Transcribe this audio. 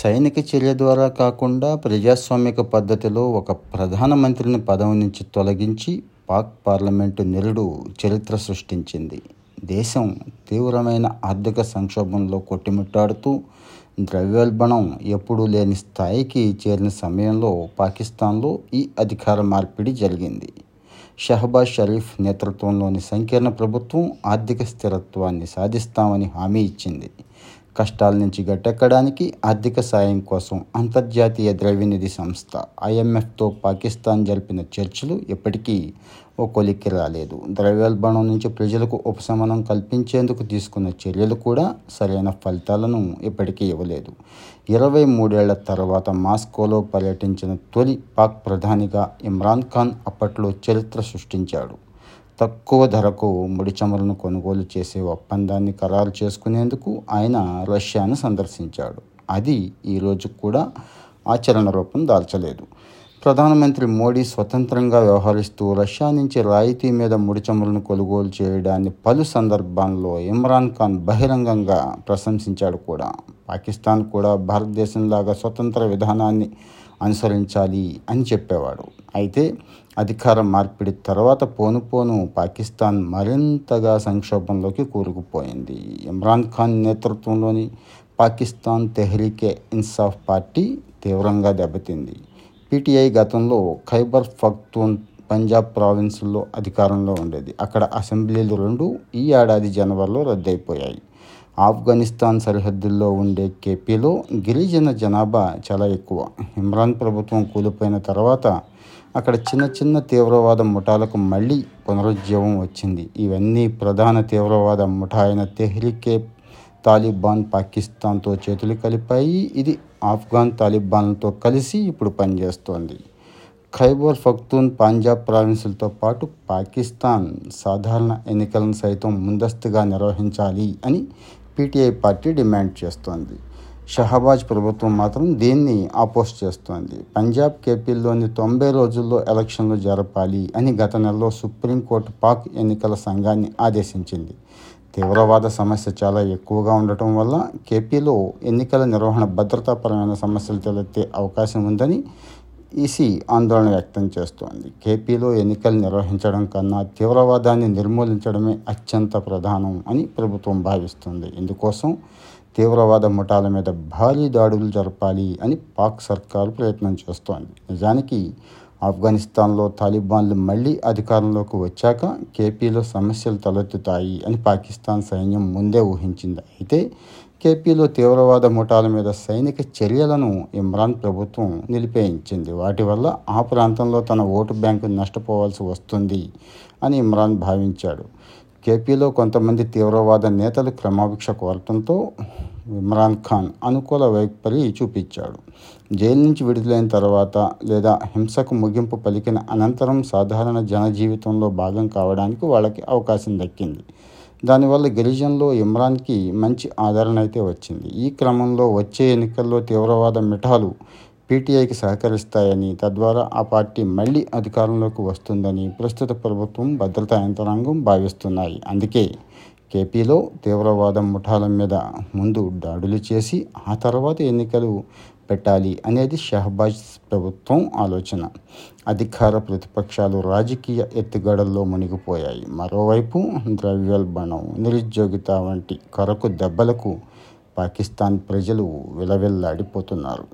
సైనిక చర్య ద్వారా కాకుండా ప్రజాస్వామిక పద్ధతిలో ఒక ప్రధానమంత్రిని పదవి నుంచి తొలగించి పాక్ పార్లమెంటు నిరుడు చరిత్ర సృష్టించింది. దేశం తీవ్రమైన ఆర్థిక సంక్షోభంలో కొట్టుమిట్టాడుతూ ద్రవ్యోల్బణం ఎప్పుడూ లేని స్థాయికి చేరిన సమయంలో పాకిస్తాన్లో ఈ అధికార మార్పిడి జరిగింది. షహబాజ్ షరీఫ్ నేతృత్వంలోని సంకీర్ణ ప్రభుత్వం ఆర్థిక స్థిరత్వాన్ని సాధిస్తామని హామీ ఇచ్చింది. కష్టాల నుంచి గట్టెక్కడానికి ఆర్థిక సాయం కోసం అంతర్జాతీయ ద్రవ్యనిధి సంస్థ ఐఎంఎఫ్తో పాకిస్తాన్ జరిపిన చర్చలు ఎప్పటికీ ఓ కొలిక్కి రాలేదు. ద్రవ్యోల్బణం నుంచి ప్రజలకు ఉపశమనం కల్పించేందుకు తీసుకున్న చర్యలు కూడా సరైన ఫలితాలను ఇప్పటికీ ఇవ్వలేదు. ఇరవై మూడేళ్ళ తర్వాత మాస్కోలో పర్యటించిన తొలి పాక్ ప్రధానిగా ఇమ్రాన్ ఖాన్ అప్పట్లో చరిత్ర సృష్టించాడు. తక్కువ ధరకు ముడి చమురును కొనుగోలు చేసే ఒప్పందాన్ని ఖరారు చేసుకునేందుకు ఆయన రష్యాను సందర్శించాడు. అది ఈరోజు కూడా ఆచరణ రూపం దాల్చలేదు. ప్రధానమంత్రి మోడీ స్వతంత్రంగా వ్యవహరిస్తూ రష్యా నుంచి రాయితీ మీద ముడి చమురును కొనుగోలు చేయడాన్ని పలు సందర్భాల్లో ఇమ్రాన్ ఖాన్ బహిరంగంగా ప్రశంసించాడు కూడా. పాకిస్తాన్ కూడా భారతదేశంలాగా స్వతంత్ర విధానాన్ని అనుసరించాలి అని చెప్పేవాడు. అయితే అధికార మార్పిడి తర్వాత పోను పోను పాకిస్తాన్ మరింతగా సంక్షోభంలోకి కూరుకుపోయింది. ఇమ్రాన్ ఖాన్ నేతృత్వంలోని పాకిస్తాన్ తెహ్రీకే ఇన్సాఫ్ పార్టీ తీవ్రంగా దెబ్బతింది. పీటీఐ గతంలో ఖైబర్ పఖ్తూన్ పంజాబ్ ప్రావిన్సుల్లో అధికారంలో ఉండేది. అక్కడ అసెంబ్లీలు రెండు ఈ ఏడాది జనవరిలో రద్దయిపోయాయి. ఆఫ్ఘనిస్తాన్ సరిహద్దుల్లో ఉండే కేపీలో గిరిజన జనాభా చాలా ఎక్కువ. ఇమ్రాన్ ప్రభుత్వం కూలిపోయిన తర్వాత అక్కడ చిన్న చిన్న తీవ్రవాద ముఠాలకు మళ్ళీ పునరుజ్జీవం వచ్చింది. ఇవన్నీ ప్రధాన తీవ్రవాద ముఠా అయిన తెహ్రికే తాలిబాన్ పాకిస్తాన్తో చేతులు కలిపాయి. ఇది ఆఫ్ఘాన్ తాలిబాన్లతో కలిసి ఇప్పుడు పనిచేస్తోంది. ఖైబర్ ఫక్తూన్ పంజాబ్ ప్రావిన్సులతో పాటు పాకిస్తాన్ సాధారణ ఎన్నికలను సైతం ముందస్తుగా నిర్వహించాలి అని పీటీఐ పార్టీ డిమాండ్ చేస్తోంది. షహబాజ్ ప్రభుత్వం మాత్రం దీన్ని ఆపోజ్ చేస్తోంది? పంజాబ్ కేపీలోని తొంభై రోజుల్లో ఎలక్షన్లు జరపాలి అని గత నెలలో సుప్రీంకోర్టు పాక్ ఎన్నికల సంఘాన్ని ఆదేశించింది. తీవ్రవాద సమస్య చాలా ఎక్కువగా ఉండటం వల్ల కేపీలో ఎన్నికల నిర్వహణ భద్రతాపరమైన సమస్యలు తలెత్తే అవకాశం ఉందని ఈసీ ఆందోళన వ్యక్తం చేస్తోంది. కేపీలో ఎన్నికలు నిర్వహించడం కన్నా తీవ్రవాదాన్ని నిర్మూలించడమే అత్యంత ప్రధానం అని ప్రభుత్వం భావిస్తుంది. ఇందుకోసం తీవ్రవాద ముఠాల మీద భారీ దాడులు జరపాలి అని పాక్ సర్కారు ప్రయత్నం చేస్తోంది. నిజానికి ఆఫ్ఘనిస్తాన్లో తాలిబాన్లు మళ్ళీ అధికారంలోకి వచ్చాక కేపీలో సమస్యలు తలెత్తుతాయి అని పాకిస్తాన్ సైన్యం ముందే ఊహించింది. అయితే కేపీలో తీవ్రవాద ముఠాల మీద సైనిక చర్యలను ఇమ్రాన్ ప్రభుత్వం నిలిపేయించింది. వాటి వల్ల ఆ ప్రాంతంలో తన ఓటు బ్యాంకు నష్టపోవాల్సి వస్తుంది అని ఇమ్రాన్ భావించాడు. కేపీలో కొంతమంది తీవ్రవాద నేతలు క్రమభిక్ష కోరటంతో ఇమ్రాన్ ఖాన్ అనుకూల వైఖరి చూపించాడు. జైలు నుంచి విడుదలైన తర్వాత లేదా హింసకు ముగింపు పలికిన అనంతరం సాధారణ జనజీవితంలో భాగం కావడానికి వాళ్ళకి అవకాశం దక్కింది. దానివల్ల గిరిజన్లో ఇమ్రాన్కి మంచి ఆదరణ అయితే వచ్చింది. ఈ క్రమంలో వచ్చే ఎన్నికల్లో తీవ్రవాద మిఠాలు పీటీఐకి సహకరిస్తాయని తద్వారా ఆ పార్టీ మళ్ళీ అధికారంలోకి వస్తుందని ప్రస్తుత ప్రభుత్వం భద్రతా యంత్రాంగం భావిస్తున్నాయి. అందుకే కేపీలో తీవ్రవాదం ముఠాల మీద ముందు దాడులు చేసి ఆ తర్వాత ఎన్నికలు పెట్టాలి అనేది షహబాజ్ ప్రభుత్వం ఆలోచన. అధికార ప్రతిపక్షాలు రాజకీయ ఎత్తుగడల్లో మునిగిపోయాయి. మరోవైపు ద్రవ్యోల్బణం నిరుద్యోగిత వంటి కరకు దెబ్బలకు పాకిస్తాన్ ప్రజలు విలవిల్లాడిపోతున్నారు.